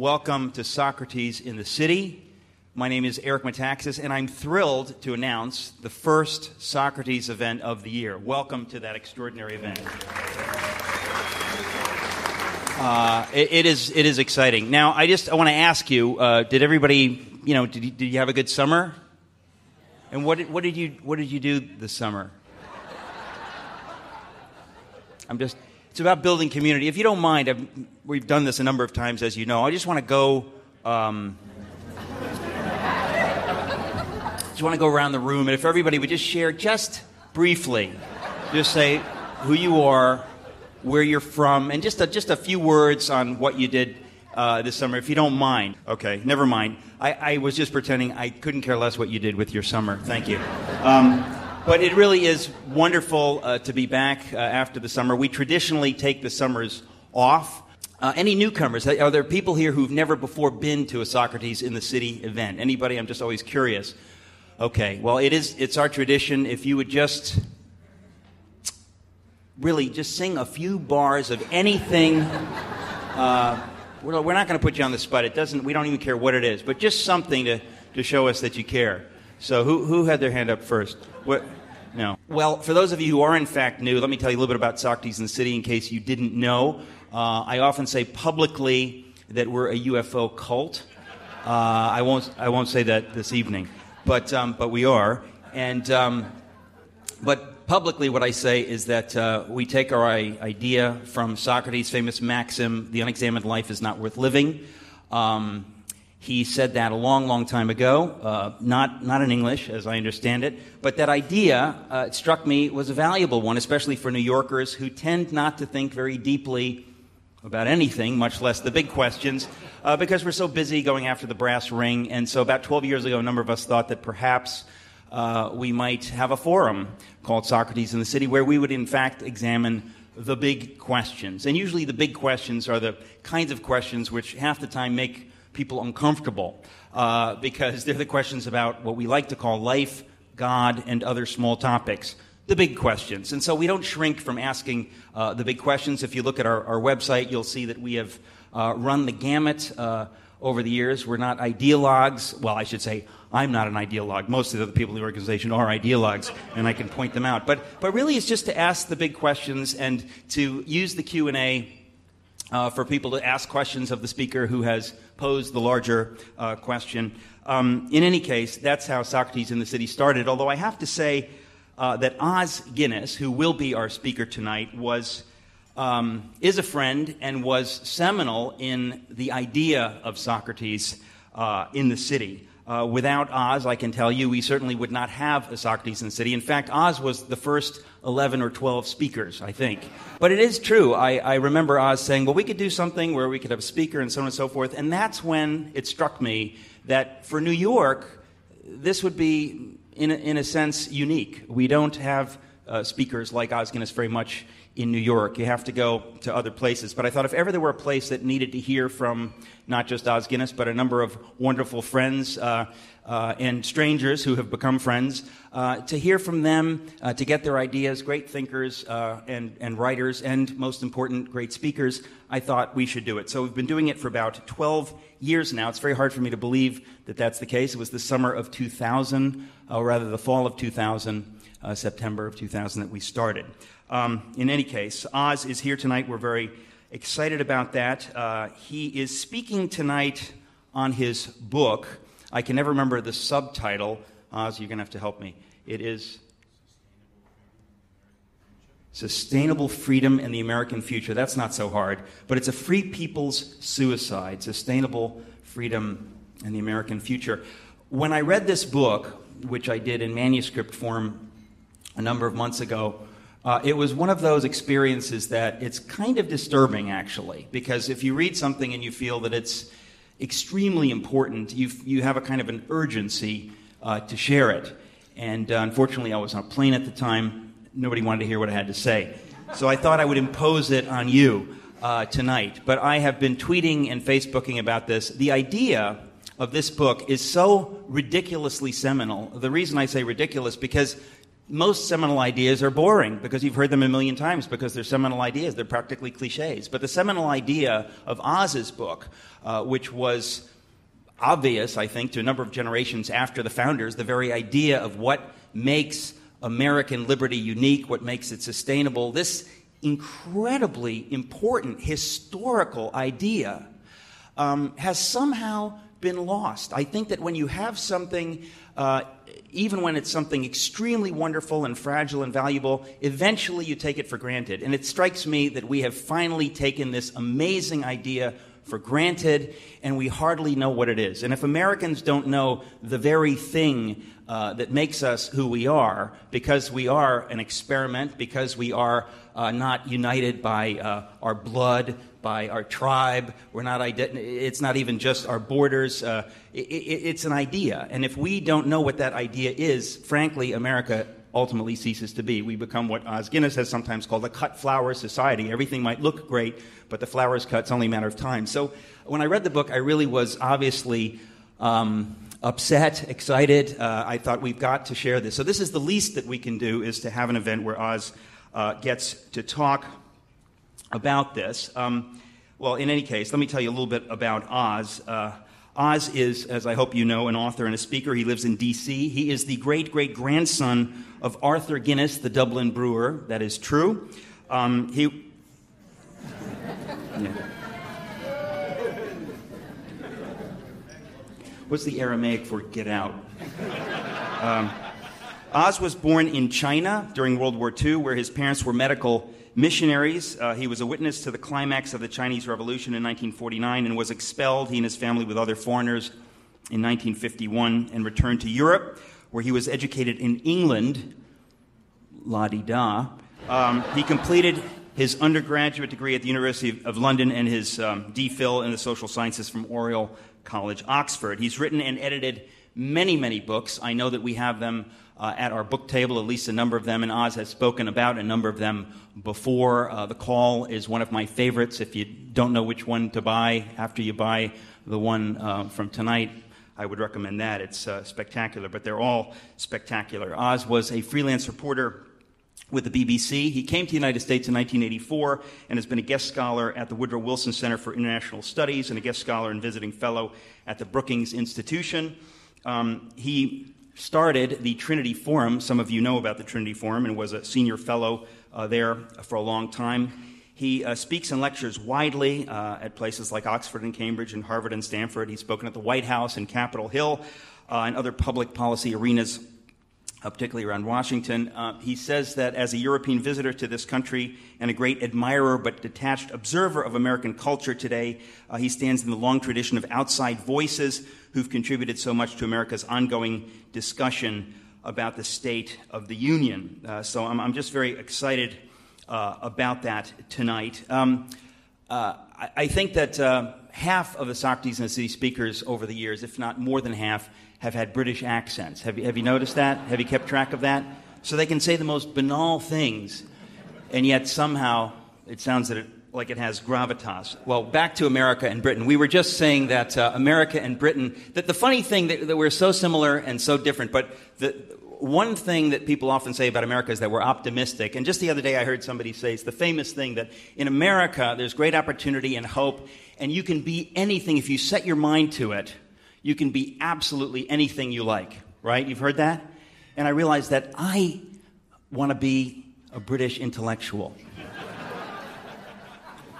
Welcome to Socrates in the City. My name is Eric Metaxas, and I'm thrilled to announce the first Socrates event of the year. Welcome to that extraordinary event. Uh, it, it is it is exciting. Now, I just I want to ask you: uh, Did everybody, you know, did you, did you have a good summer? And what did, what did you what did you do this summer? I'm just it's about building community. If you don't mind, I've, we've done this a number of times, as you know. I just want to go. Um, just want to go around the room, and if everybody would just share, just briefly, just say who you are, where you're from, and just a, just a few words on what you did uh, this summer, if you don't mind. Okay, never mind. I, I, was just pretending I couldn't care less what you did with your summer. Thank you. Um, but it really is wonderful uh, to be back uh, after the summer. We traditionally take the summers off. Uh, any newcomers? Are there people here who've never before been to a Socrates in the City event? Anybody? I'm just always curious. Okay, well, it is, it's our tradition. If you would just really just sing a few bars of anything. Uh, we're, we're not going to put you on the spot. It doesn't. We don't even care what it is, but just something to, to show us that you care. So, who, who had their hand up first? What? No. Well, for those of you who are in fact new, let me tell you a little bit about Socrates in the City in case you didn't know. Uh, I often say publicly that we're a UFO cult. Uh, I won't. I won't say that this evening, but um, but we are. And um, but publicly, what I say is that uh, we take our idea from Socrates' famous maxim, the unexamined life is not worth living. Um, he said that a long, long time ago, uh, not, not in English, as I understand it, but that idea, uh, it struck me, was a valuable one, especially for New Yorkers who tend not to think very deeply about anything, much less the big questions, uh, because we're so busy going after the brass ring. And so, about 12 years ago, a number of us thought that perhaps uh, we might have a forum called Socrates in the City where we would, in fact, examine the big questions. And usually, the big questions are the kinds of questions which half the time make people uncomfortable uh, because they're the questions about what we like to call life, God, and other small topics. The big questions. And so we don't shrink from asking uh, the big questions. If you look at our, our website, you'll see that we have uh, run the gamut uh, over the years. We're not ideologues. Well, I should say, I'm not an ideologue. Most of the people in the organization are ideologues, and I can point them out. But, but really, it's just to ask the big questions and to use the Q&A uh, for people to ask questions of the speaker who has posed the larger uh, question. Um, in any case, that's how Socrates in the City started, although I have to say uh, that Os Guinness, who will be our speaker tonight, was um, is a friend and was seminal in the idea of Socrates uh, in the city. Uh, without Os, I can tell you, we certainly would not have a Socrates in the city. In fact, Os was the first 11 or 12 speakers, I think. But it is true. I, I remember Os saying, well, we could do something where we could have a speaker and so on and so forth. And that's when it struck me that for New York, this would be, in a, in a sense, unique. We don't have uh, speakers like Os Guinness very much in New York. You have to go to other places. But I thought if ever there were a place that needed to hear from not just Os Guinness, but a number of wonderful friends uh, uh, and strangers who have become friends, uh, to hear from them, uh, to get their ideas, great thinkers uh, and, and writers, and most important, great speakers, I thought we should do it. So we've been doing it for about 12 years now. It's very hard for me to believe that that's the case. It was the summer of 2000, or rather the fall of 2000. Uh, September of 2000 that we started. Um, in any case, Os is here tonight. We're very excited about that. Uh, he is speaking tonight on his book. I can never remember the subtitle. Os, you're going to have to help me. It is Sustainable Freedom and the American Future. That's not so hard, but it's a free people's suicide. Sustainable Freedom and the American Future. When I read this book, which I did in manuscript form a number of months ago, uh, it was one of those experiences that it's kind of disturbing, actually, because if you read something and you feel that it's extremely important, you, you have a kind of an urgency uh, to share it. And uh, unfortunately, I was on a plane at the time. Nobody wanted to hear what I had to say. So I thought I would impose it on you uh, tonight. But I have been tweeting and Facebooking about this. The idea of this book is so ridiculously seminal. The reason I say ridiculous, because most seminal ideas are boring because you've heard them a million times because they're seminal ideas. They're practically cliches. But the seminal idea of Os's book, uh, which was obvious, I think, to a number of generations after the founders, the very idea of what makes American liberty unique, what makes it sustainable, this incredibly important historical idea um, has somehow been lost. I think that when you have something, uh, even when it's something extremely wonderful and fragile and valuable, eventually you take it for granted. And it strikes me that we have finally taken this amazing idea for granted, and we hardly know what it is. And if Americans don't know the very thing uh, that makes us who we are, because we are an experiment, because we are uh, not united by uh, our blood, by our tribe, we're not ident- it's not even just our borders, uh, it, it, it's an idea. And if we don't know what that idea is, frankly, America ultimately ceases to be. We become what Os Guinness has sometimes called a cut flower society. Everything might look great, but the flowers cut, it's only a matter of time. So when I read the book, I really was obviously um, upset, excited. Uh, I thought we've got to share this. So this is the least that we can do is to have an event where Os uh, gets to talk about this. Um, well, in any case, let me tell you a little bit about Os. Uh, Os is, as I hope you know, an author and a speaker. He lives in D.C. He is the great great grandson of Arthur Guinness, the Dublin brewer. That is true. Um, he. Yeah. What's the Aramaic for get out? Um, Os was born in China during World War II, where his parents were medical missionaries. Uh, he was a witness to the climax of the Chinese Revolution in 1949 and was expelled, he and his family, with other foreigners, in 1951 and returned to Europe, where he was educated in England. La di da. Um, he completed his undergraduate degree at the University of London and his um, DPhil in the social sciences from Oriel College, Oxford. He's written and edited many, many books. I know that we have them uh, at our book table, at least a number of them, and Os has spoken about a number of them before. Uh, the Call is one of my favorites. If you don't know which one to buy after you buy the one uh, from tonight, I would recommend that. It's uh, spectacular, but they're all spectacular. Os was a freelance reporter with the BBC. He came to the United States in 1984 and has been a guest scholar at the Woodrow Wilson Center for International Studies and a guest scholar and visiting fellow at the Brookings Institution. Um, he started the Trinity Forum. Some of you know about the Trinity Forum and was a senior fellow uh, there for a long time. He uh, speaks and lectures widely uh, at places like Oxford and Cambridge and Harvard and Stanford. He's spoken at the White House and Capitol Hill uh, and other public policy arenas uh, particularly around Washington. Uh, he says that as a European visitor to this country and a great admirer but detached observer of American culture today, uh, he stands in the long tradition of outside voices who've contributed so much to America's ongoing discussion about the state of the Union. Uh, so I'm, I'm, just very excited uh, about that tonight. Um, uh, I, I, think that half of the Socrates and the City speakers over the years, if not more than half, have had British accents. Have you, have you noticed that? Have you kept track of that? So they can say the most banal things, and yet somehow it sounds that it, like it has gravitas. Well, back to America and Britain. We were just saying that uh, America and Britain, that the funny thing that, that we're so similar and so different, but the, one thing that people often say about America is that we're optimistic. And just the other day, I heard somebody say it's the famous thing that in America, there's great opportunity and hope, and you can be anything if you set your mind to it you can be absolutely anything you like, right? You've heard that? And I realized that I want to be a British intellectual.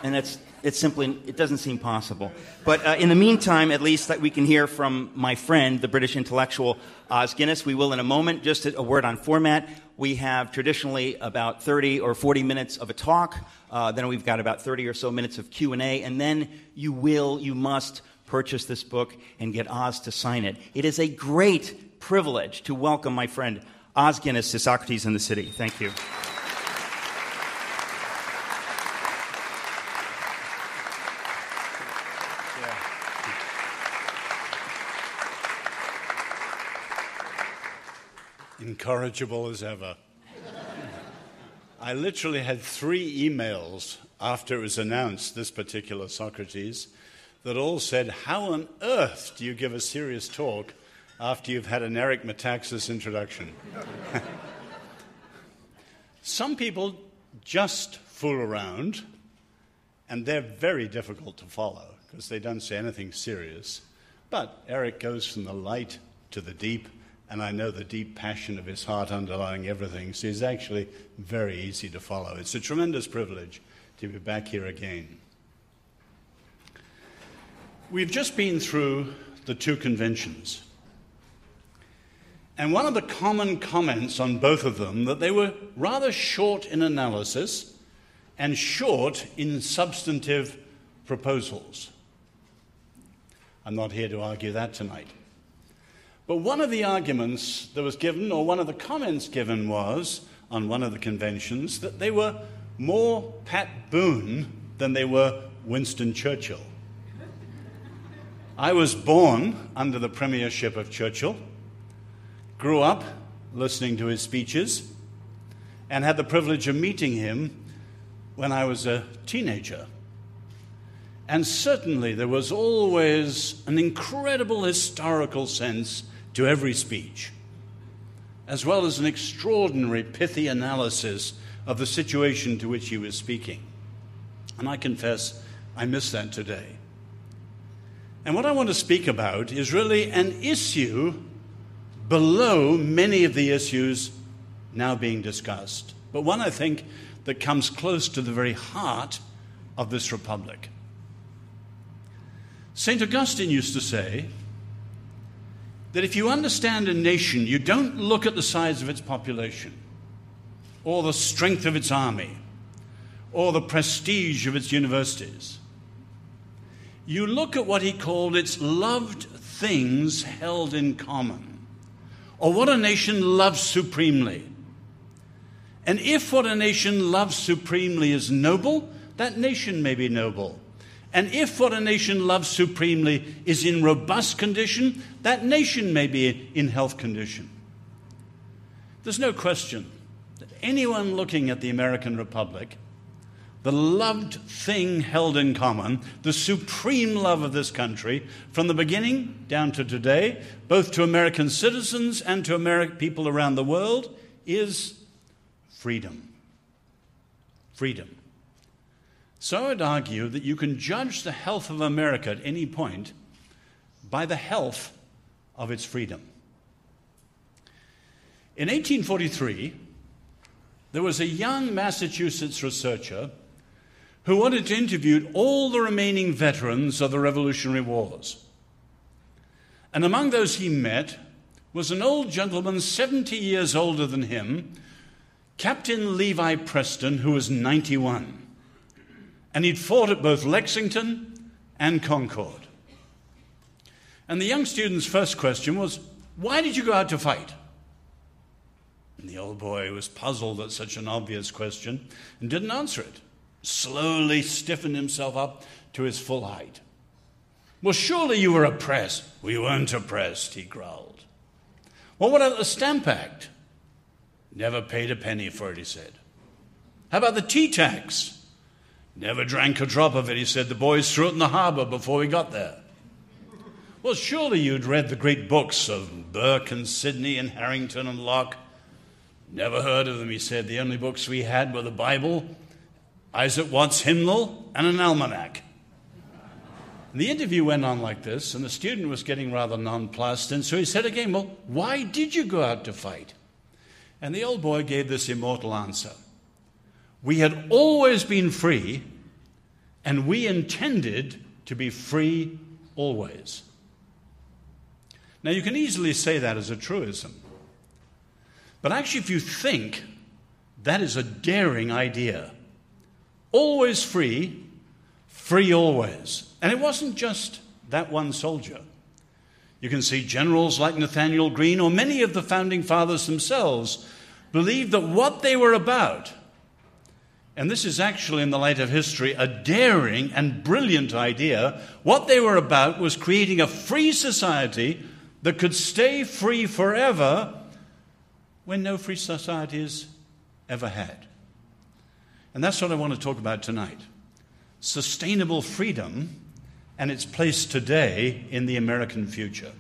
and that's it's simply it doesn't seem possible but uh, in the meantime at least that we can hear from my friend the british intellectual os guinness we will in a moment just a, word on format we have traditionally about 30 or 40 minutes of a talk uh, then we've got about 30 or so minutes of q&a and then you will you must purchase this book and get Os to sign it. It is a great privilege to welcome my friend Os Guinness to Socrates in the City. Thank you. Incorrigible as ever. I literally had three emails after it was announced, this particular Socrates, that all said, How on earth do you give a serious talk after you've had an Eric Metaxas introduction? Some people just fool around, and they're very difficult to follow because they don't say anything serious. But Eric goes from the light to the deep, and I know the deep passion of his heart underlying everything, so he's actually very easy to follow. It's a tremendous privilege to be back here again. We've just been through the two conventions. And one of the common comments on both of them that they were rather short in analysis and short in substantive proposals. I'm not here to argue that tonight. But one of the arguments that was given, or one of the comments given, was on one of the conventions that they were more Pat Boone than they were Winston Churchill. I was born under the premiership of Churchill, grew up listening to his speeches, and had the privilege of meeting him when I was a teenager. And certainly there was always an incredible historical sense to every speech, as well as an extraordinary pithy analysis of the situation to which he was speaking. And I confess, I miss that today. And what I want to speak about is really an issue below many of the issues now being discussed, but one I think that comes close to the very heart of this republic. St. Augustine used to say that if you understand a nation, you don't look at the size of its population, or the strength of its army, or the prestige of its universities you look at what he called its loved things held in common, or what a nation loves supremely. And if what a nation loves supremely is noble, that nation may be noble. And if what a nation loves supremely is in robust condition, that nation may be in health condition. There's no question that anyone looking at the American Republic the loved thing held in common, the supreme love of this country, from the beginning down to today, both to American citizens and to American people around the world, is freedom. Freedom. So I'd argue that you can judge the health of America at any point by the health of its freedom. In 1843, there was a young Massachusetts researcher who wanted to interview all the remaining veterans of the Revolutionary Wars. And among those he met was an old gentleman 70 years older than him, Captain Levi Preston, who was 91. And he'd fought at both Lexington and Concord. And the young student's first question was, Why did you go out to fight? And the old boy was puzzled at such an obvious question and didn't answer it slowly stiffened himself up to his full height. Well, surely you were oppressed. We weren't oppressed, he growled. Well, what about the Stamp Act? Never paid a penny for it, he said. How about the tea tax? Never drank a drop of it, he said. The boys threw it in the harbor before we got there. Well, surely you'd read the great books of Burke and Sidney and Harrington and Locke. Never heard of them, he said. The only books we had were the Bible Isaac Watts hymnal, and an almanac. And the interview went on like this, and the student was getting rather nonplussed. And so he said again, Well, why did you go out to fight? And the old boy gave this immortal answer We had always been free, and we intended to be free always. Now, you can easily say that as a truism. But actually, if you think, that is a daring idea always free, free always. And it wasn't just that one soldier. You can see generals like Nathaniel Greene or many of the founding fathers themselves believed that what they were about, and this is actually, in the light of history, a daring and brilliant idea, what they were about was creating a free society that could stay free forever when no free societies ever had. And that's what I want to talk about tonight sustainable freedom and its place today in the American future.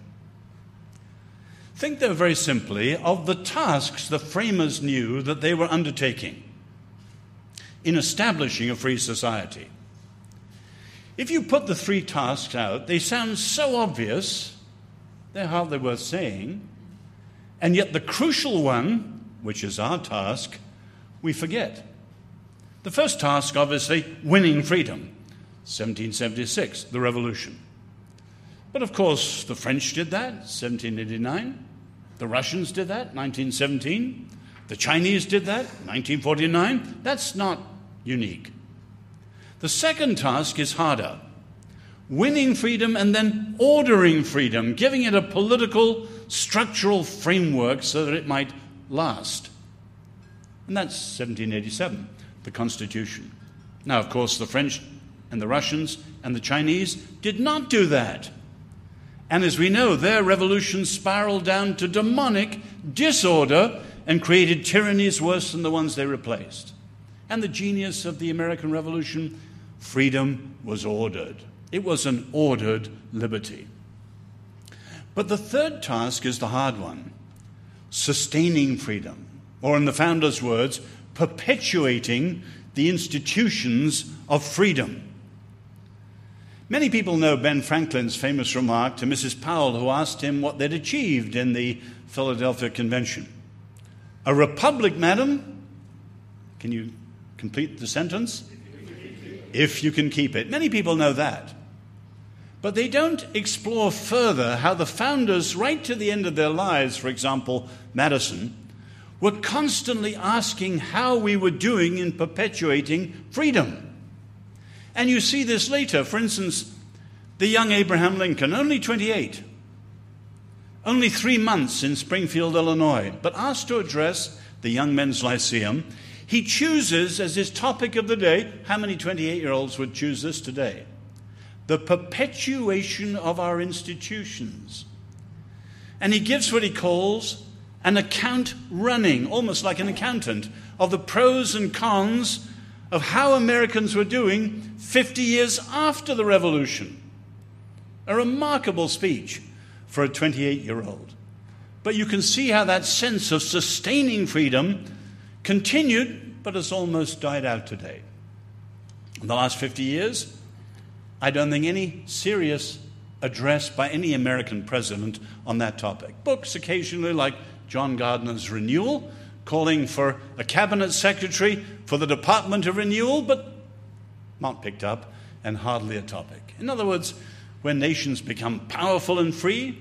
Think, though, very simply of the tasks the framers knew that they were undertaking in establishing a free society. If you put the three tasks out, they sound so obvious, they're hardly worth saying, and yet the crucial one, which is our task, we forget. The first task, obviously, winning freedom. 1776, the revolution. But of course, the French did that, 1789. The Russians did that, 1917. The Chinese did that, 1949. That's not unique. The second task is harder winning freedom and then ordering freedom, giving it a political, structural framework so that it might last. And that's 1787, the Constitution. Now, of course, the French and the Russians and the Chinese did not do that. And as we know, their revolution spiraled down to demonic disorder and created tyrannies worse than the ones they replaced. And the genius of the American Revolution freedom was ordered. It was an ordered liberty. But the third task is the hard one sustaining freedom, or in the founder's words, perpetuating the institutions of freedom. Many people know Ben Franklin's famous remark to Mrs. Powel, who asked him what they'd achieved in the Philadelphia Convention. A republic, madam? Can you complete the sentence? If you can keep it. Many people know that. But they don't explore further how the founders, right to the end of their lives, for example, Madison, were constantly asking how we were doing in perpetuating freedom. And you see this later. For instance, the young Abraham Lincoln, only 28, only three months in Springfield, Illinois, but asked to address the Young Men's Lyceum, he chooses as his topic of the day how many 28 year olds would choose this today? the perpetuation of our institutions. And he gives what he calls an account running, almost like an accountant, of the pros and cons of how Americans were doing 50 years after the revolution. A remarkable speech for a 28 year old. But you can see how that sense of sustaining freedom continued, but has almost died out today. In the last 50 years, I don't think any serious address by any American president on that topic. Books occasionally, like John Gardner's Renewal, calling for a cabinet secretary for the Department of Renewal, but not picked up and hardly a topic. In other words, when nations become powerful and free,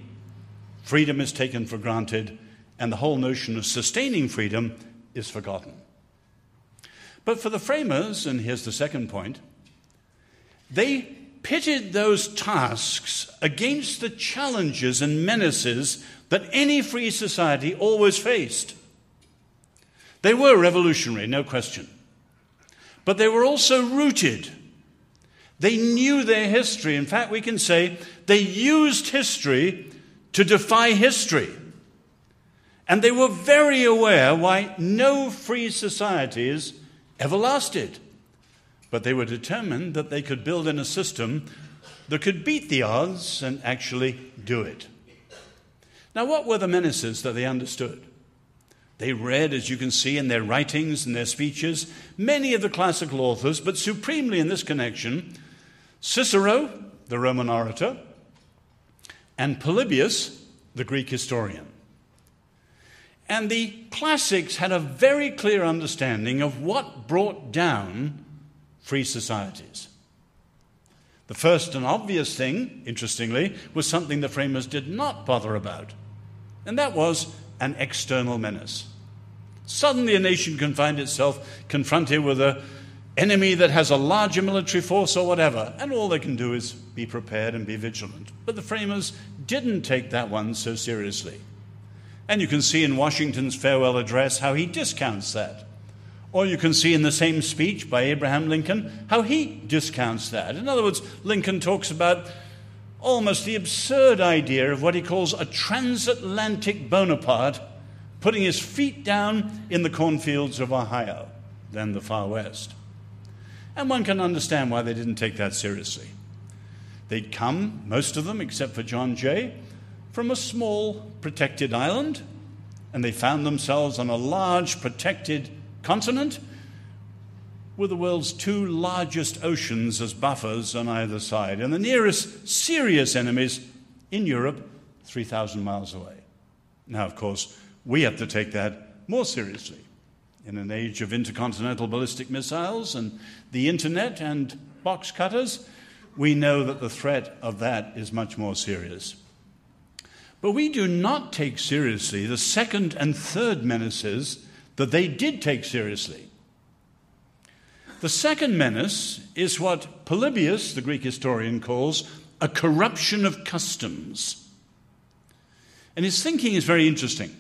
freedom is taken for granted, and the whole notion of sustaining freedom is forgotten. But for the framers, and here's the second point, they pitted those tasks against the challenges and menaces that any free society always faced. They were revolutionary, no question. But they were also rooted. They knew their history. In fact, we can say they used history to defy history. And they were very aware why no free societies ever lasted. But they were determined that they could build in a system that could beat the odds and actually do it. Now, what were the menaces that they understood? They read, as you can see in their writings and their speeches, many of the classical authors, but supremely in this connection, Cicero, the Roman orator, and Polybius, the Greek historian. And the classics had a very clear understanding of what brought down free societies. The first and obvious thing, interestingly, was something the framers did not bother about, and that was an external menace. Suddenly, a nation can find itself confronted with an enemy that has a larger military force or whatever, and all they can do is be prepared and be vigilant. But the framers didn't take that one so seriously. And you can see in Washington's farewell address how he discounts that. Or you can see in the same speech by Abraham Lincoln how he discounts that. In other words, Lincoln talks about almost the absurd idea of what he calls a transatlantic Bonaparte putting his feet down in the cornfields of Ohio, then the far west. And one can understand why they didn't take that seriously. They'd come, most of them, except for John Jay, from a small protected island, and they found themselves on a large protected continent with the world's two largest oceans as buffers on either side, and the nearest serious enemies in Europe, 3,000 miles away. Now, of course, we have to take that more seriously. In an age of intercontinental ballistic missiles and the internet and box cutters, we know that the threat of that is much more serious. But we do not take seriously the second and third menaces that they did take seriously. The second menace is what Polybius, the Greek historian, calls a corruption of customs. And his thinking is very interesting.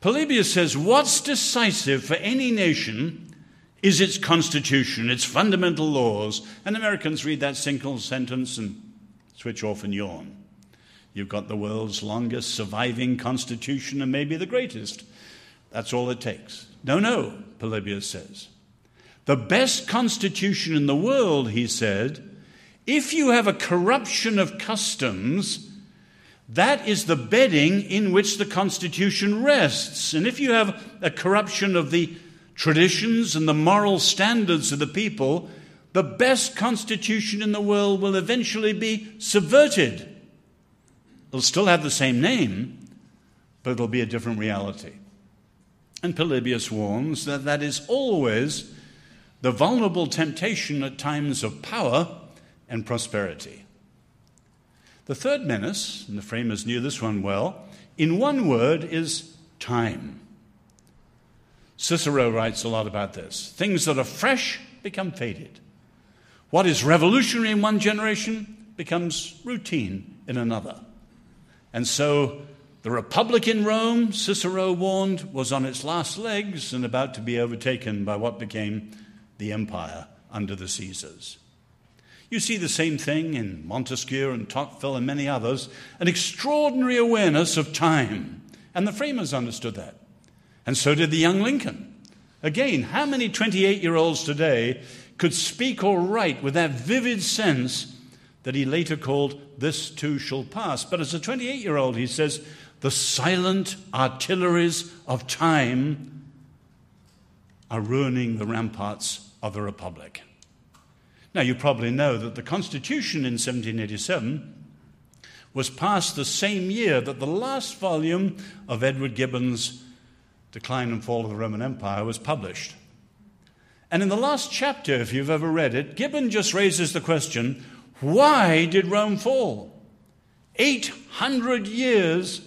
Polybius says, What's decisive for any nation is its constitution, its fundamental laws. And Americans read that single sentence and switch off and yawn. You've got the world's longest surviving constitution and maybe the greatest. That's all it takes. No, no, Polybius says. The best constitution in the world, he said, if you have a corruption of customs, that is the bedding in which the Constitution rests. And if you have a corruption of the traditions and the moral standards of the people, the best Constitution in the world will eventually be subverted. It'll still have the same name, but it'll be a different reality. And Polybius warns that that is always the vulnerable temptation at times of power and prosperity. The third menace, and the framers knew this one well, in one word is time. Cicero writes a lot about this. Things that are fresh become faded. What is revolutionary in one generation becomes routine in another. And so the Republic in Rome, Cicero warned, was on its last legs and about to be overtaken by what became the empire under the Caesars. You see the same thing in Montesquieu and Tocqueville and many others an extraordinary awareness of time. And the framers understood that. And so did the young Lincoln. Again, how many 28 year olds today could speak or write with that vivid sense that he later called This Too Shall Pass. But as a 28 year old, he says, The silent artilleries of time are ruining the ramparts of the Republic. Now, you probably know that the Constitution in 1787 was passed the same year that the last volume of Edward Gibbon's Decline and Fall of the Roman Empire was published. And in the last chapter, if you've ever read it, Gibbon just raises the question why did Rome fall? 800 years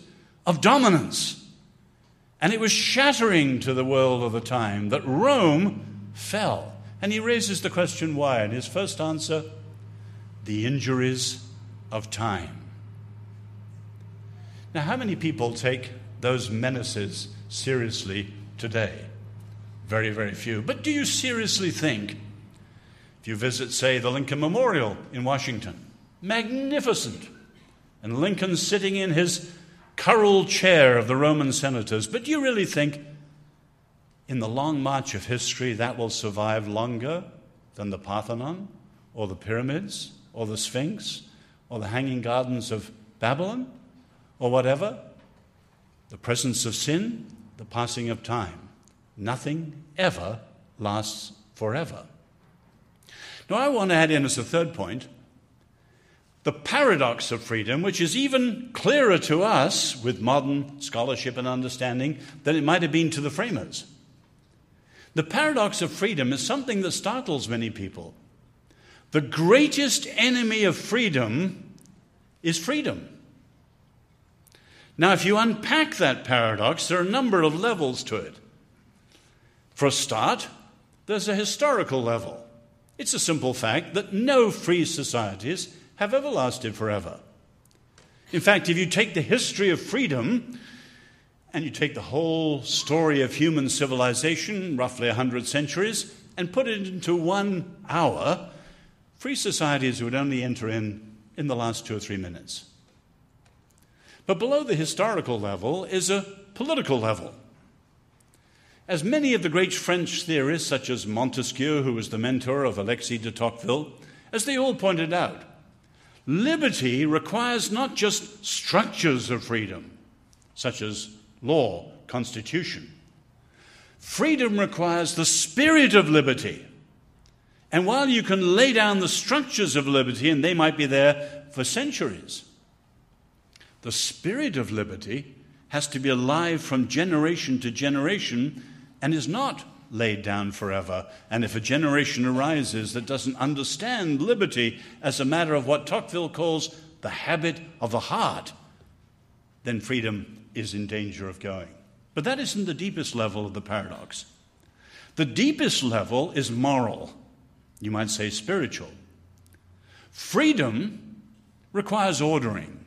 of dominance. And it was shattering to the world of the time that Rome fell. And he raises the question why? And his first answer the injuries of time. Now, how many people take those menaces seriously today? Very, very few. But do you seriously think if you visit, say, the Lincoln Memorial in Washington, magnificent. And Lincoln sitting in his curled chair of the Roman senators. But do you really think in the long march of history that will survive longer than the Parthenon or the pyramids or the Sphinx or the Hanging Gardens of Babylon or whatever? The presence of sin, the passing of time. Nothing ever lasts forever. Now, I want to add in as a third point the paradox of freedom, which is even clearer to us with modern scholarship and understanding than it might have been to the framers. The paradox of freedom is something that startles many people. The greatest enemy of freedom is freedom. Now, if you unpack that paradox, there are a number of levels to it. For a start, there's a historical level. It's a simple fact that no free societies have ever lasted forever. In fact, if you take the history of freedom and you take the whole story of human civilization, roughly 100 centuries, and put it into one hour, free societies would only enter in in the last two or three minutes. But below the historical level is a political level. As many of the great French theorists, such as Montesquieu, who was the mentor of Alexis de Tocqueville, as they all pointed out, liberty requires not just structures of freedom, such as law, constitution. Freedom requires the spirit of liberty. And while you can lay down the structures of liberty, and they might be there for centuries, the spirit of liberty has to be alive from generation to generation and is not laid down forever. And if a generation arises that doesn't understand liberty as a matter of what Tocqueville calls the habit of the heart, then freedom is in danger of going. But that isn't the deepest level of the paradox. The deepest level is moral, you might say spiritual. Freedom requires ordering.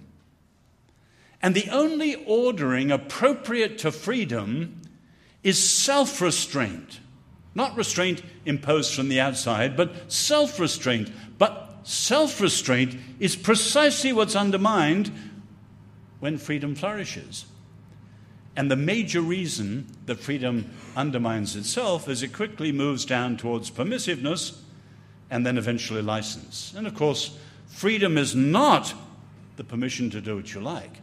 And the only ordering appropriate to freedom is self restraint. Not restraint imposed from the outside, but self restraint. But self restraint is precisely what's undermined when freedom flourishes. And the major reason that freedom undermines itself is it quickly moves down towards permissiveness and then eventually license. And of course, freedom is not the permission to do what you like,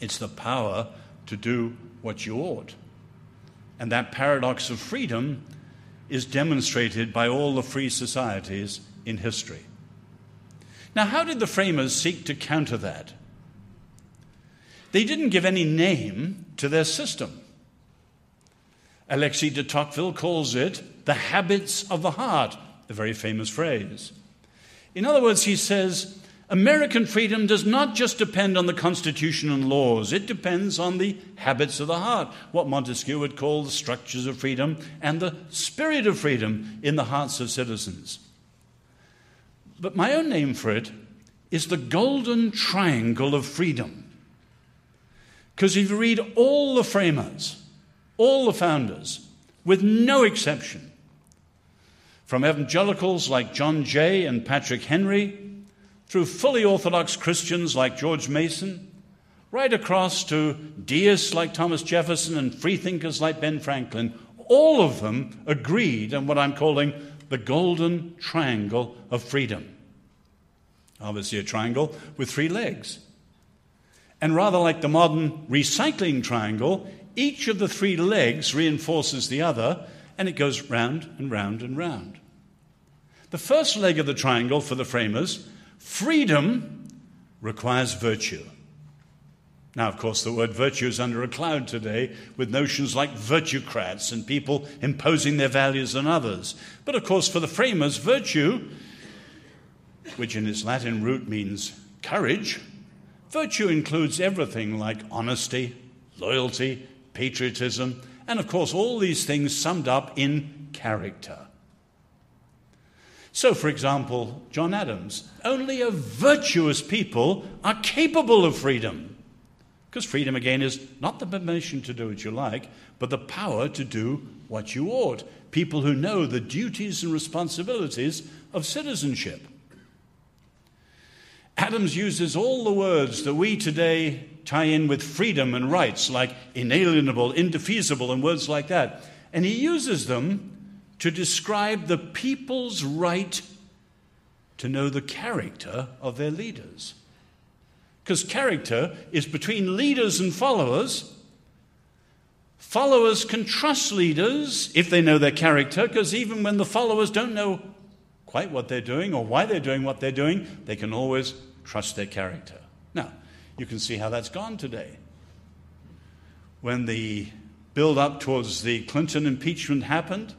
it's the power to do what you ought. And that paradox of freedom is demonstrated by all the free societies in history. Now, how did the framers seek to counter that? They didn't give any name to their system. Alexis de Tocqueville calls it the habits of the heart, a very famous phrase. In other words, he says American freedom does not just depend on the Constitution and laws, it depends on the habits of the heart, what Montesquieu would call the structures of freedom and the spirit of freedom in the hearts of citizens. But my own name for it is the golden triangle of freedom. Because if you read all the framers, all the founders, with no exception, from evangelicals like John Jay and Patrick Henry, through fully Orthodox Christians like George Mason, right across to deists like Thomas Jefferson and freethinkers like Ben Franklin, all of them agreed on what I'm calling the golden triangle of freedom. Obviously, a triangle with three legs. And rather like the modern recycling triangle, each of the three legs reinforces the other, and it goes round and round and round. The first leg of the triangle for the framers Freedom requires virtue. Now, of course, the word virtue is under a cloud today with notions like virtuecrats and people imposing their values on others. But of course, for the framers, virtue, which in its Latin root means courage, virtue includes everything like honesty, loyalty, patriotism, and of course, all these things summed up in character. So, for example, John Adams, only a virtuous people are capable of freedom. Because freedom, again, is not the permission to do what you like, but the power to do what you ought. People who know the duties and responsibilities of citizenship. Adams uses all the words that we today tie in with freedom and rights, like inalienable, indefeasible, and words like that. And he uses them to describe the people's right to know the character of their leaders. Because character is between leaders and followers. Followers can trust leaders if they know their character, because even when the followers don't know quite what they're doing or why they're doing what they're doing, they can always trust their character. Now, you can see how that's gone today. When the build up towards the Clinton impeachment happened,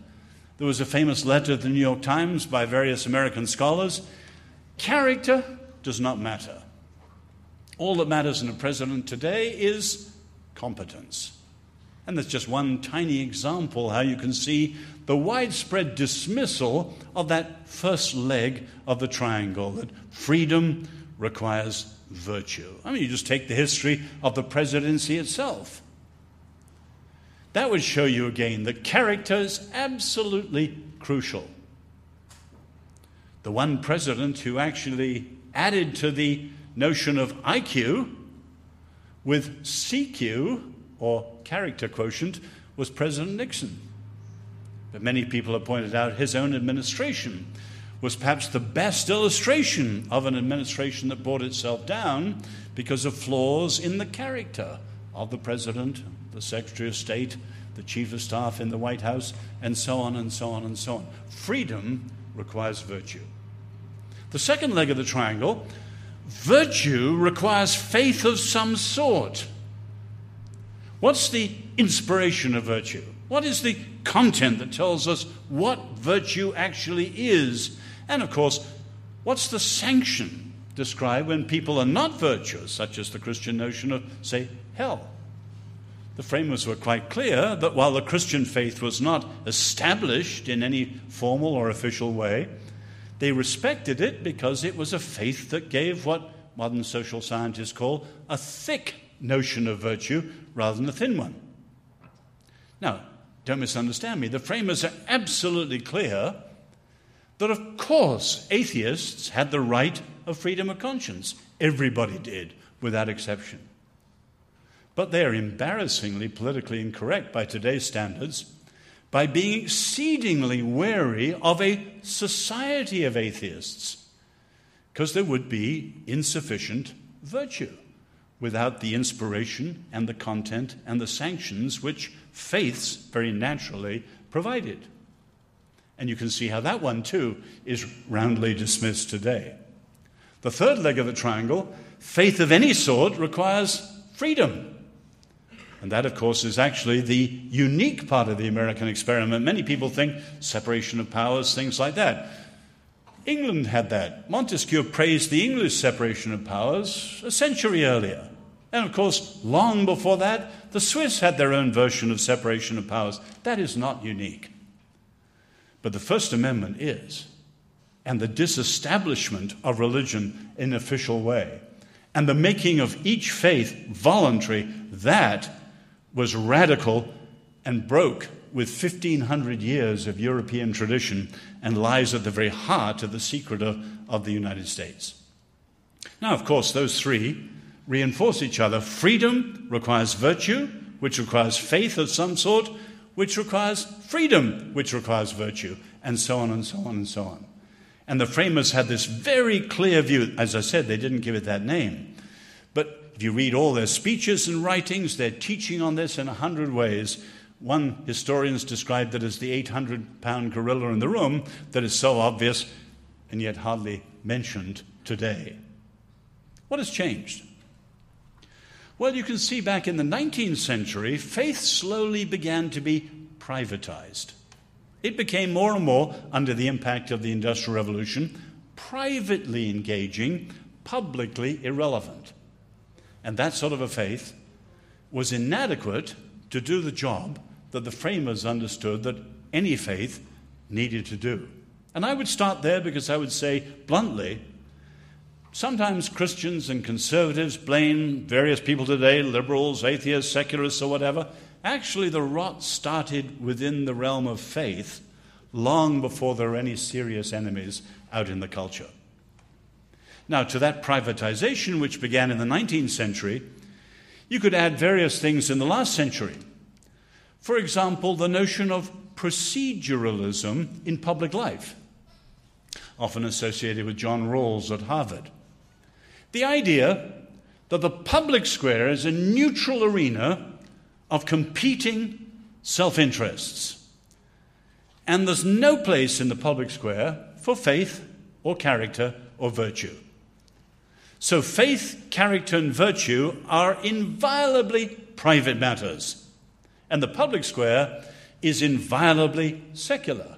there was a famous letter to the New York Times by various American scholars. Character does not matter. All that matters in a president today is competence. And that's just one tiny example how you can see the widespread dismissal of that first leg of the triangle that freedom requires virtue. I mean, you just take the history of the presidency itself. That would show you again that character is absolutely crucial. The one president who actually added to the notion of IQ with CQ, or character quotient, was President Nixon. But many people have pointed out his own administration was perhaps the best illustration of an administration that brought itself down because of flaws in the character of the president, the secretary of state, the chief of staff in the White House, and so on and so on and so on. Freedom requires virtue. The second leg of the triangle virtue requires faith of some sort. What's the inspiration of virtue? What is the content that tells us what virtue actually is? And of course, what's the sanction described when people are not virtuous, such as the Christian notion of, say, hell? The framers were quite clear that while the Christian faith was not established in any formal or official way, they respected it because it was a faith that gave what modern social scientists call a thick notion of virtue rather than a thin one. Now, don't misunderstand me. The framers are absolutely clear that, of course, atheists had the right of freedom of conscience. Everybody did, without exception. But they are embarrassingly politically incorrect by today's standards by being exceedingly wary of a society of atheists, because there would be insufficient virtue without the inspiration and the content and the sanctions which faiths very naturally provided. And you can see how that one, too, is roundly dismissed today. The third leg of the triangle, faith of any sort, requires freedom. And that, of course, is actually the unique part of the American experiment. Many people think separation of powers, things like that. England had that. Montesquieu praised the English separation of powers a century earlier. And of course, long before that, the Swiss had their own version of separation of powers. That is not unique. But the First Amendment is. And the disestablishment of religion in an official way, and the making of each faith voluntary, that was radical and broke with 1500 years of European tradition and lies at the very heart of the secret of, of the United States. Now, of course, those three reinforce each other. Freedom requires virtue, which requires faith of some sort, which requires freedom, which requires virtue, and so on and so on and so on. And the framers had this very clear view. As I said, they didn't give it that name. If you read all their speeches and writings, they're teaching on this in a hundred ways. One historian has described it as the 800 pound gorilla in the room that is so obvious and yet hardly mentioned today. What has changed? Well, you can see back in the 19th century, faith slowly began to be privatized. It became more and more, under the impact of the Industrial Revolution, privately engaging, publicly irrelevant. And that sort of a faith was inadequate to do the job that the framers understood that any faith needed to do. And I would start there because I would say bluntly sometimes Christians and conservatives blame various people today, liberals, atheists, secularists, or whatever. Actually, the rot started within the realm of faith long before there were any serious enemies out in the culture. Now, to that privatization, which began in the 19th century, you could add various things in the last century. For example, the notion of proceduralism in public life, often associated with John Rawls at Harvard. The idea that the public square is a neutral arena of competing self interests. And there's no place in the public square for faith or character or virtue. So faith, character, and virtue are inviolably private matters. And the public square is inviolably secular.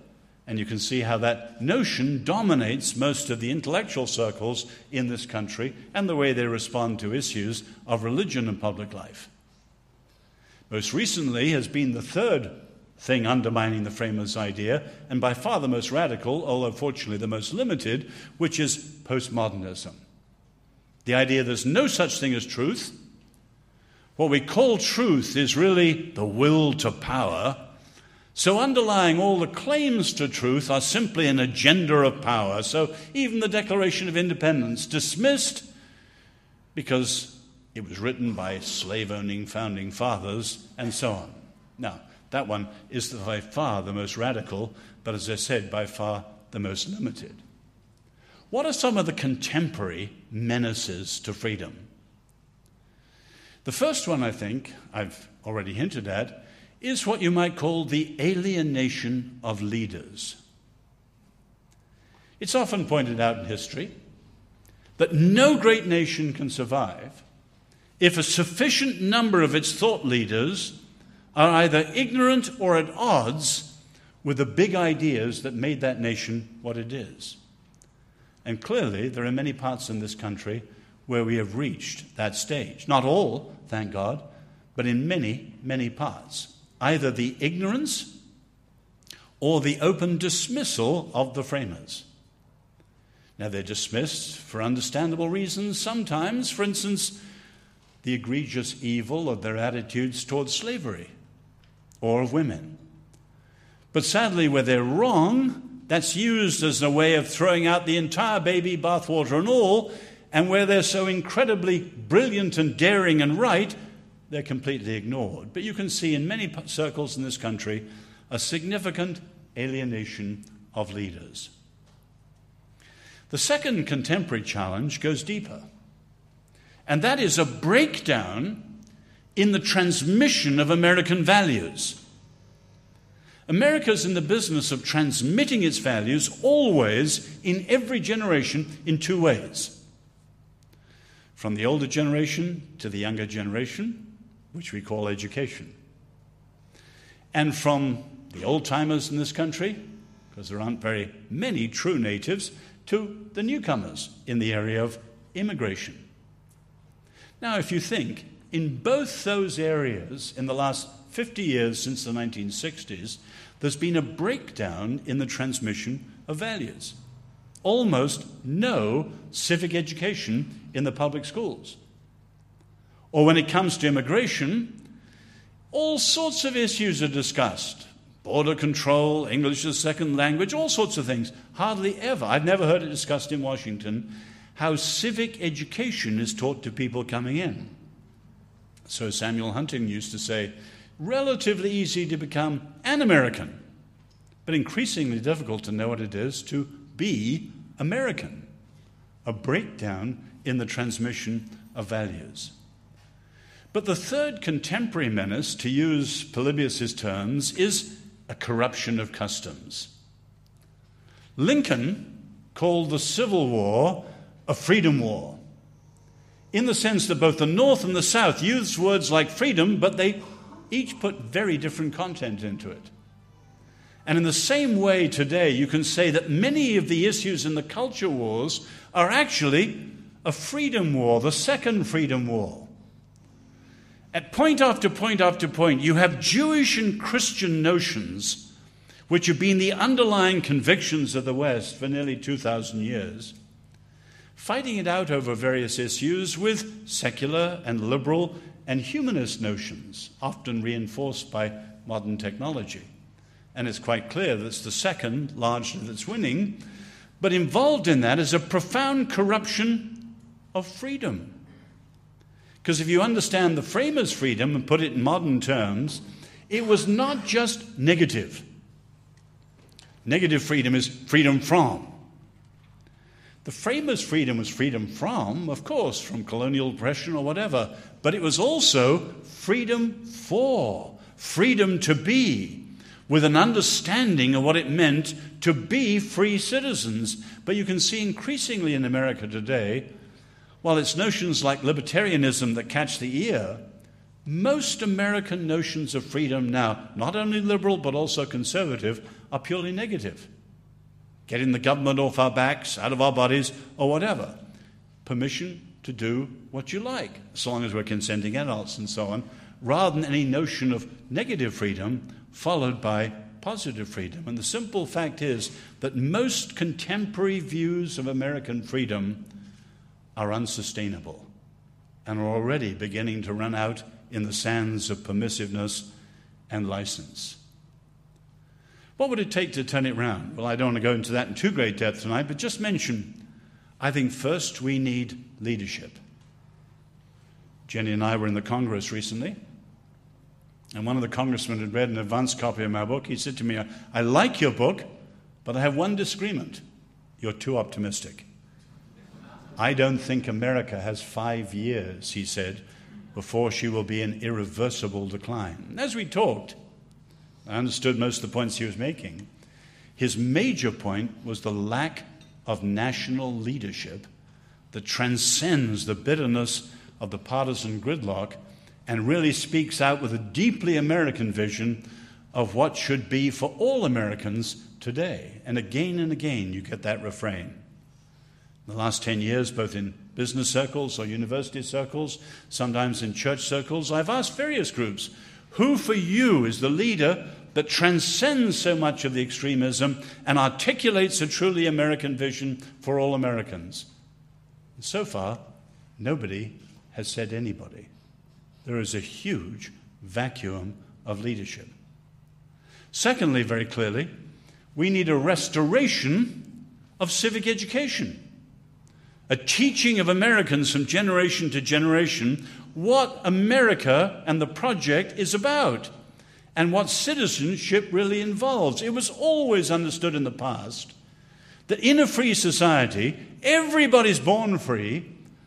And you can see how that notion dominates most of the intellectual circles in this country and the way they respond to issues of religion and public life. Most recently has been the third thing undermining the framers' idea, and by far the most radical, although fortunately the most limited, which is postmodernism. The idea there's no such thing as truth. What we call truth is really the will to power. So, underlying all the claims to truth are simply an agenda of power. So, even the Declaration of Independence dismissed because it was written by slave owning founding fathers and so on. Now, that one is by far the most radical, but as I said, by far the most limited. What are some of the contemporary menaces to freedom? The first one, I think, I've already hinted at, is what you might call the alienation of leaders. It's often pointed out in history that no great nation can survive if a sufficient number of its thought leaders are either ignorant or at odds with the big ideas that made that nation what it is. And clearly, there are many parts in this country where we have reached that stage. Not all, thank God, but in many, many parts. Either the ignorance or the open dismissal of the framers. Now, they're dismissed for understandable reasons sometimes. For instance, the egregious evil of their attitudes towards slavery or of women. But sadly, where they're wrong, that's used as a way of throwing out the entire baby bathwater and all, and where they're so incredibly brilliant and daring and right, they're completely ignored. But you can see in many circles in this country a significant alienation of leaders. The second contemporary challenge goes deeper and that is a breakdown in the transmission of American values. America's in the business of transmitting its values always in every generation in two ways from the older generation to the younger generation, which we call education, and from the old timers in this country, because there aren't very many true natives, to the newcomers in the area of immigration. Now, if you think, in both those areas, in the last 50 years since the 1960s, there's been a breakdown in the transmission of values. Almost no civic education in the public schools. Or when it comes to immigration, all sorts of issues are discussed border control, English as a second language, all sorts of things. Hardly ever. I've never heard it discussed in Washington how civic education is taught to people coming in. So Samuel Huntington used to say, relatively easy to become an American, but increasingly difficult to know what it is to be American. A breakdown in the transmission of values. But the third contemporary menace, to use Polybius's terms, is a corruption of customs. Lincoln called the Civil War a freedom war. In the sense that both the North and the South used words like freedom, but they each put very different content into it. And in the same way, today, you can say that many of the issues in the culture wars are actually a freedom war, the second freedom war. At point after point after point, you have Jewish and Christian notions which have been the underlying convictions of the West for nearly 2,000 years fighting it out over various issues with secular and liberal and humanist notions, often reinforced by modern technology. And it's quite clear that it's the second largely that's winning. But involved in that is a profound corruption of freedom. Because if you understand the framers' freedom and put it in modern terms, it was not just negative. Negative freedom is freedom from. The framers' freedom was freedom from, of course, from colonial oppression or whatever, but it was also freedom for, freedom to be, with an understanding of what it meant to be free citizens. But you can see increasingly in America today, while it's notions like libertarianism that catch the ear, most American notions of freedom now, not only liberal but also conservative, are purely negative getting the government off our backs, out of our bodies, or whatever. Permission to do what you like, as long as we're consenting adults and so on, rather than any notion of negative freedom followed by positive freedom. And the simple fact is that most contemporary views of American freedom are unsustainable and are already beginning to run out in the sands of permissiveness and license. What would it take to turn it round? Well, I don't want to go into that in too great depth tonight, but just mention I think first we need leadership. Jenny and I were in the Congress recently, and one of the congressmen had read an advance copy of my book. He said to me, I like your book, but I have one disagreement. You're too optimistic. I don't think America has five years, he said, before she will be in irreversible decline. As we talked, I understood most of the points he was making. His major point was the lack of national leadership that transcends the bitterness of the partisan gridlock and really speaks out with a deeply American vision of what should be for all Americans today. And again and again, you get that refrain. In the last 10 years, both in business circles or university circles, sometimes in church circles, I've asked various groups who for you is the leader that transcends so much of the extremism and articulates a truly American vision for all Americans? So far, nobody has said anybody. There is a huge vacuum of leadership. Secondly, very clearly, we need a restoration of civic education, a teaching of Americans from generation to generation what America and the project is about and what citizenship really involves. It was always understood in the past that in a free society, everybody's born free,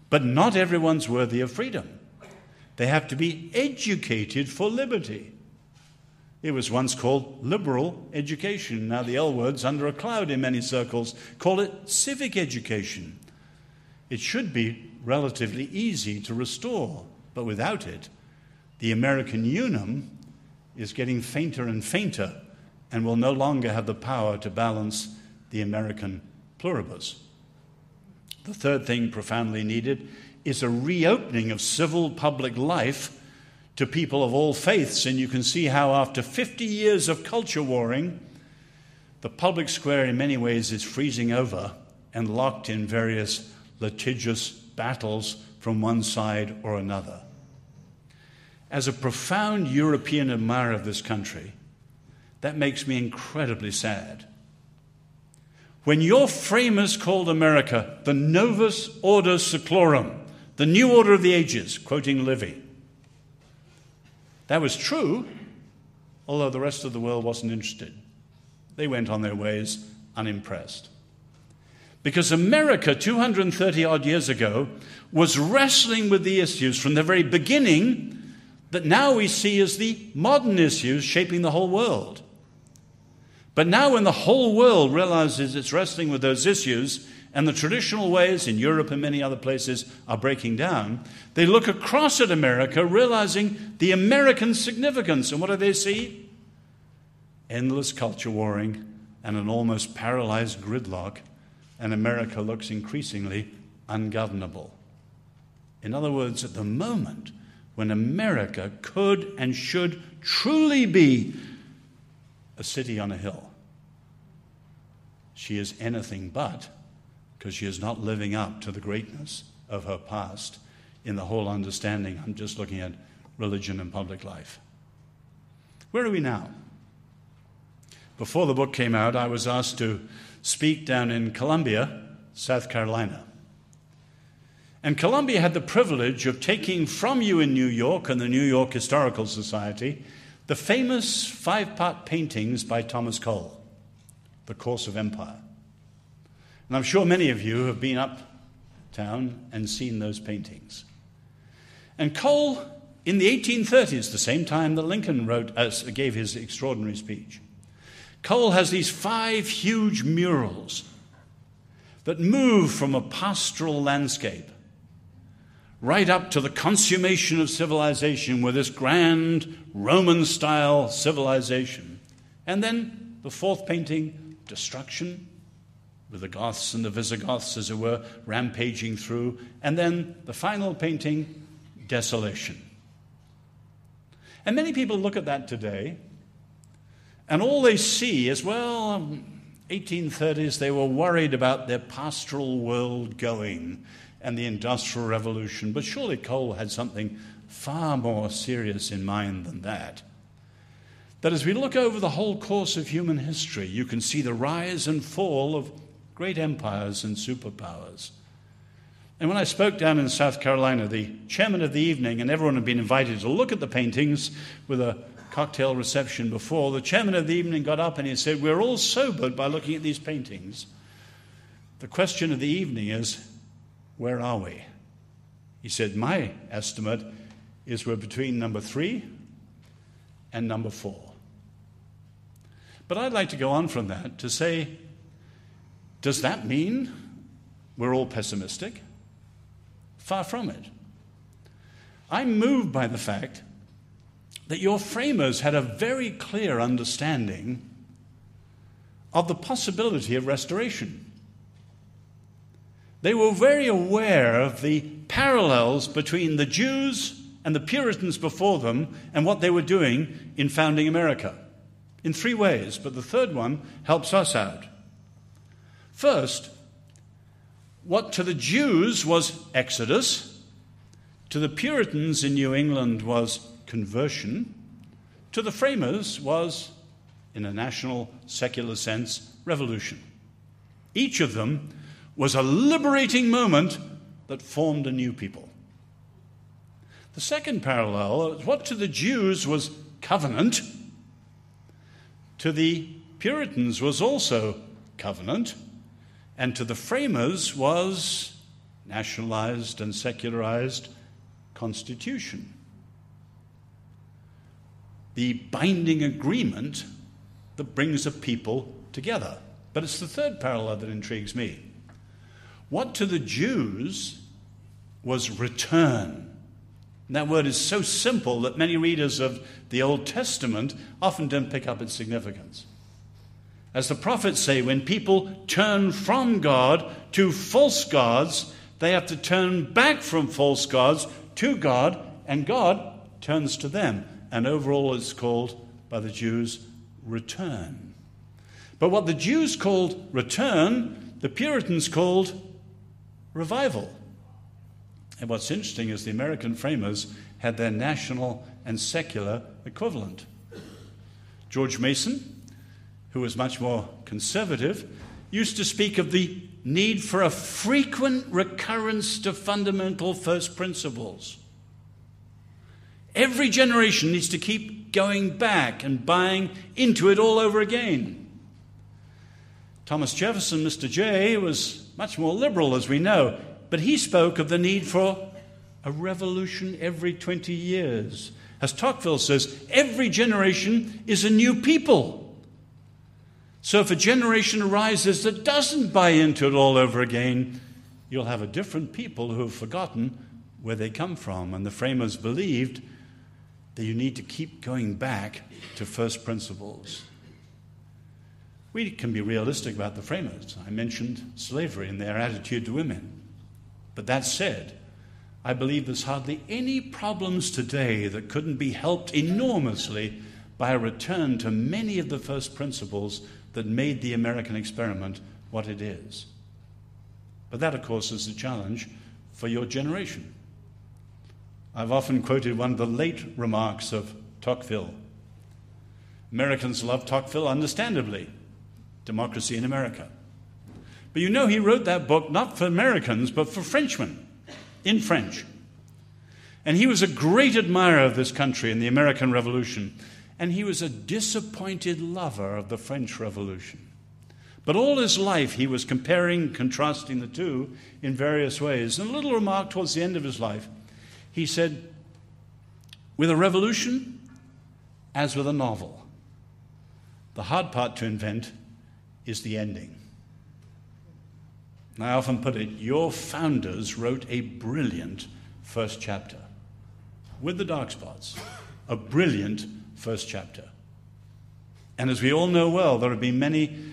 but not everyone's worthy of freedom. They have to be educated for liberty. It was once called liberal education. Now, the L word's under a cloud in many circles. Call it civic education. It should be relatively easy to restore, but without it, the American unum is getting fainter and fainter and will no longer have the power to balance the American pluribus. The third thing profoundly needed is a reopening of civil public life to people of all faiths. And you can see how, after 50 years of culture warring, the public square in many ways is freezing over and locked in various litigious battles from one side or another. As a profound European admirer of this country, that makes me incredibly sad. When your framers called America the Novus Ordo Seclorum, the new order of the ages, quoting Livy, that was true, although the rest of the world wasn't interested. They went on their ways unimpressed. Because America, 230 odd years ago, was wrestling with the issues from the very beginning that now we see as the modern issues shaping the whole world. But now, when the whole world realizes it's wrestling with those issues, and the traditional ways in Europe and many other places are breaking down, they look across at America, realizing the American significance. And what do they see? Endless culture warring and an almost paralyzed gridlock, and America looks increasingly ungovernable. In other words, at the moment when America could and should truly be a city on a hill, she is anything but because she is not living up to the greatness of her past in the whole understanding. I'm just looking at religion and public life. Where are we now? Before the book came out, I was asked to speak down in Columbia, South Carolina. And Columbia had the privilege of taking from you in New York and the New York Historical Society the famous five part paintings by Thomas Cole, The Course of Empire. And I'm sure many of you have been uptown and seen those paintings. And Cole, in the 1830s, the same time that Lincoln wrote, uh, gave his extraordinary speech, Cole has these five huge murals that move from a pastoral landscape right up to the consummation of civilization with this grand Roman style civilization. And then the fourth painting, destruction, with the Goths and the Visigoths, as it were, rampaging through. And then the final painting, desolation. And many people look at that today, and all they see is, well, um, 1830s, they were worried about their pastoral world going and the Industrial Revolution. But surely Cole had something far more serious in mind than that. That as we look over the whole course of human history, you can see the rise and fall of great empires and superpowers. And when I spoke down in South Carolina, the chairman of the evening, and everyone had been invited to look at the paintings with a cocktail reception before, the chairman of the evening got up and he said, We're all sobered by looking at these paintings. The question of the evening is where are we? He said, My estimate is we're between number three and number four. But I'd like to go on from that to say, does that mean we're all pessimistic? Far from it. I'm moved by the fact that your framers had a very clear understanding of the possibility of restoration. They were very aware of the parallels between the Jews and the Puritans before them and what they were doing in founding America in three ways, but the third one helps us out. First, what to the Jews was Exodus, to the Puritans in New England was conversion, to the framers was, in a national secular sense, revolution. Each of them was a liberating moment that formed a new people. The second parallel, what to the Jews was covenant, to the Puritans was also covenant, and to the framers was nationalized and secularized constitution. The binding agreement that brings a people together. But it's the third parallel that intrigues me. What to the Jews was return. And that word is so simple that many readers of the Old Testament often don't pick up its significance. As the prophets say, when people turn from God to false gods, they have to turn back from false gods to God, and God turns to them. And overall, it's called by the Jews return. But what the Jews called return, the Puritans called revival. And what's interesting is the American framers had their national and secular equivalent. George Mason, who was much more conservative, used to speak of the need for a frequent recurrence to fundamental first principles. Every generation needs to keep going back and buying into it all over again. Thomas Jefferson, Mr. J, was much more liberal, as we know, but he spoke of the need for a revolution every 20 years. As Tocqueville says, every generation is a new people. So if a generation arises that doesn't buy into it all over again, you'll have a different people who have forgotten where they come from. And the framers believed that you need to keep going back to first principles. We can be realistic about the framers. I mentioned slavery and their attitude to women. But that said, I believe there's hardly any problems today that couldn't be helped enormously by a return to many of the first principles that made the American experiment what it is. But that, of course, is a challenge for your generation. I've often quoted one of the late remarks of Tocqueville. Americans love Tocqueville, understandably. Democracy in America. But you know, he wrote that book not for Americans, but for Frenchmen, in French. And he was a great admirer of this country and the American Revolution. And he was a disappointed lover of the French Revolution. But all his life, he was comparing, contrasting the two in various ways. And a little remark towards the end of his life, he said, With a revolution, as with a novel, the hard part to invent is the ending. I often put it your founders wrote a brilliant first chapter with the dark spots, a brilliant first chapter. And as we all know well, there have been many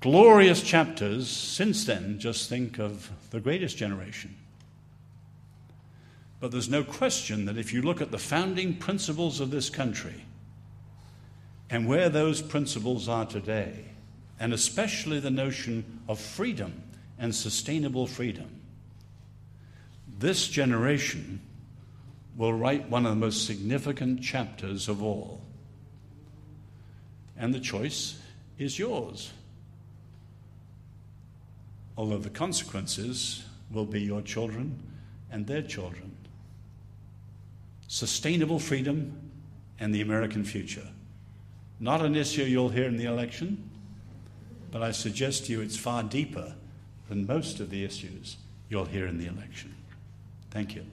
glorious chapters since then. Just think of the greatest generation. But there's no question that if you look at the founding principles of this country and where those principles are today, and especially the notion of freedom and sustainable freedom. This generation will write one of the most significant chapters of all. And the choice is yours. Although the consequences will be your children and their children. Sustainable freedom and the American future. Not an issue you'll hear in the election, but I suggest to you it's far deeper than most of the issues you'll hear in the election. Thank you.